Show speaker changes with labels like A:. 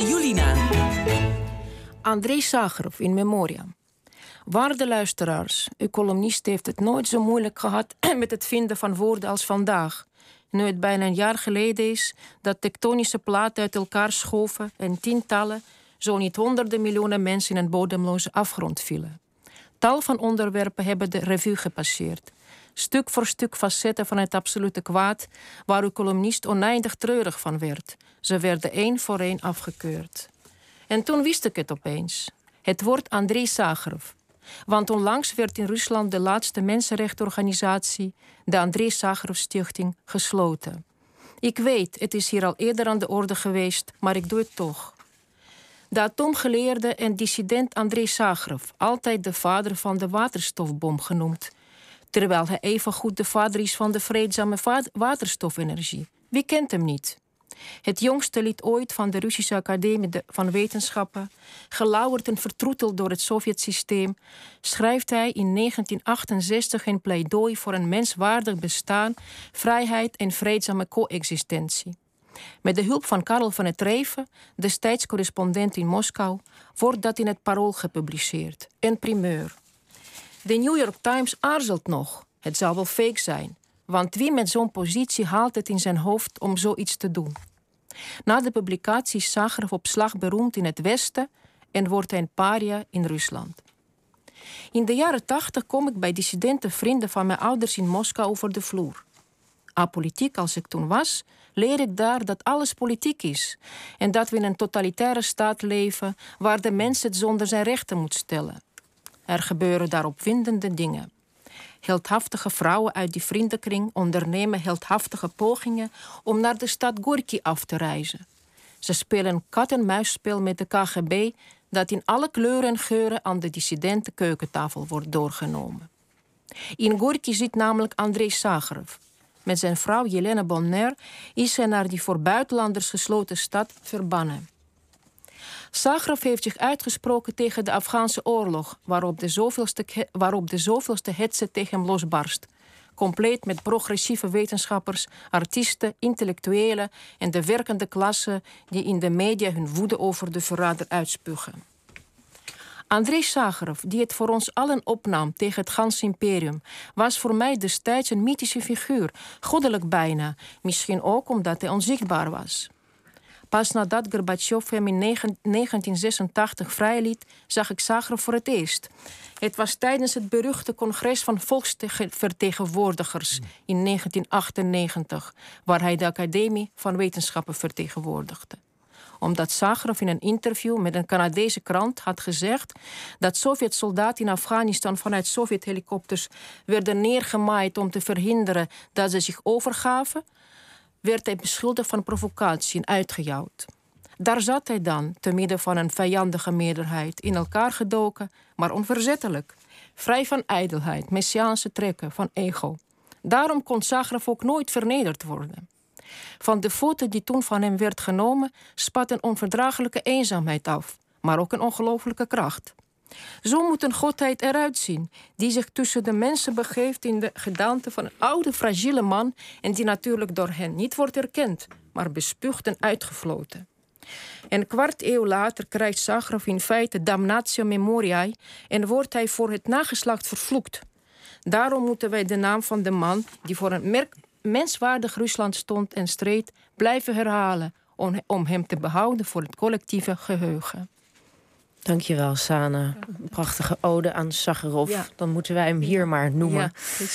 A: Julina.
B: André Sagerov in memoriam. Waarde luisteraars, uw columnist heeft het nooit zo moeilijk gehad met het vinden van woorden als vandaag. Nu het bijna een jaar geleden is dat tektonische platen uit elkaar schoven en tientallen, zo niet honderden miljoenen mensen in een bodemloze afgrond vielen. Tal van onderwerpen hebben de revue gepasseerd. Stuk voor stuk facetten van het absolute kwaad, waar uw columnist oneindig treurig van werd. Ze werden één voor één afgekeurd. En toen wist ik het opeens. Het woord Andrei Sagerov. Want onlangs werd in Rusland de laatste mensenrechtenorganisatie, de Andrei Sagerov Stichting, gesloten. Ik weet, het is hier al eerder aan de orde geweest, maar ik doe het toch. De atoomgeleerde en dissident Andrei Sagerov, altijd de vader van de waterstofbom genoemd, terwijl hij evengoed de vader is van de vreedzame waterstofenergie. Wie kent hem niet? Het jongste lid ooit van de Russische Academie van Wetenschappen, gelauwerd en vertroeteld door het Sovjetsysteem, schrijft hij in 1968 een pleidooi voor een menswaardig bestaan, vrijheid en vreedzame coexistentie. Met de hulp van Karel van het Reven, destijds correspondent in Moskou, wordt dat in het Parool gepubliceerd. Een primeur. De New York Times aarzelt nog. Het zou wel fake zijn. Want wie met zo'n positie haalt het in zijn hoofd om zoiets te doen? Na de publicatie is Zagreb op slag beroemd in het Westen en wordt hij een paria in Rusland. In de jaren tachtig kom ik bij dissidente vrienden van mijn ouders in Moskou over de vloer. Apolitiek als ik toen was, leer ik daar dat alles politiek is en dat we in een totalitaire staat leven waar de mens het zonder zijn rechten moet stellen. Er gebeuren daar opwindende dingen. Heldhaftige vrouwen uit die vriendenkring ondernemen heldhaftige pogingen om naar de stad Gorky af te reizen. Ze spelen kat-en-muisspel met de KGB dat in alle kleuren en geuren aan de dissidente keukentafel wordt doorgenomen. In Gorky zit namelijk André Sagerov. Met zijn vrouw Jelena Bonner is hij naar die voor buitenlanders gesloten stad verbannen. Sagraf heeft zich uitgesproken tegen de Afghaanse oorlog, waarop de zoveelste, waarop de zoveelste hetze tegen hem losbarst. Compleet met progressieve wetenschappers, artiesten, intellectuelen en de werkende klasse die in de media hun woede over de verrader uitspugen. André Sagerov, die het voor ons allen opnam tegen het ganse imperium, was voor mij destijds een mythische figuur, goddelijk bijna, misschien ook omdat hij onzichtbaar was. Pas nadat Gorbachev hem in 1986 vrijliet, zag ik Zagreb voor het eerst. Het was tijdens het beruchte congres van volksvertegenwoordigers in 1998, waar hij de Academie van Wetenschappen vertegenwoordigde omdat Zagreb in een interview met een Canadese krant had gezegd dat Sovjet-soldaten in Afghanistan vanuit Sovjet-helikopters werden neergemaaid om te verhinderen dat ze zich overgaven, werd hij beschuldigd van provocatie en uitgejouwd. Daar zat hij dan, te midden van een vijandige meerderheid, in elkaar gedoken, maar onverzettelijk. Vrij van ijdelheid, messiaanse trekken, van ego. Daarom kon Zagreb ook nooit vernederd worden. Van de foto die toen van hem werd genomen, spat een onverdraaglijke eenzaamheid af, maar ook een ongelooflijke kracht. Zo moet een godheid eruit zien, die zich tussen de mensen begeeft in de gedaante van een oude, fragiele man en die natuurlijk door hen niet wordt erkend, maar bespuugd en uitgefloten. Een kwart eeuw later krijgt Zagraf in feite damnatio memoriae en wordt hij voor het nageslacht vervloekt. Daarom moeten wij de naam van de man die voor een menswaardig Rusland stond en streed blijven herhalen om hem te behouden voor het collectieve geheugen.
C: Dankjewel, Sana. Een prachtige ode aan Sakharov. Dan moeten wij hem hier maar noemen.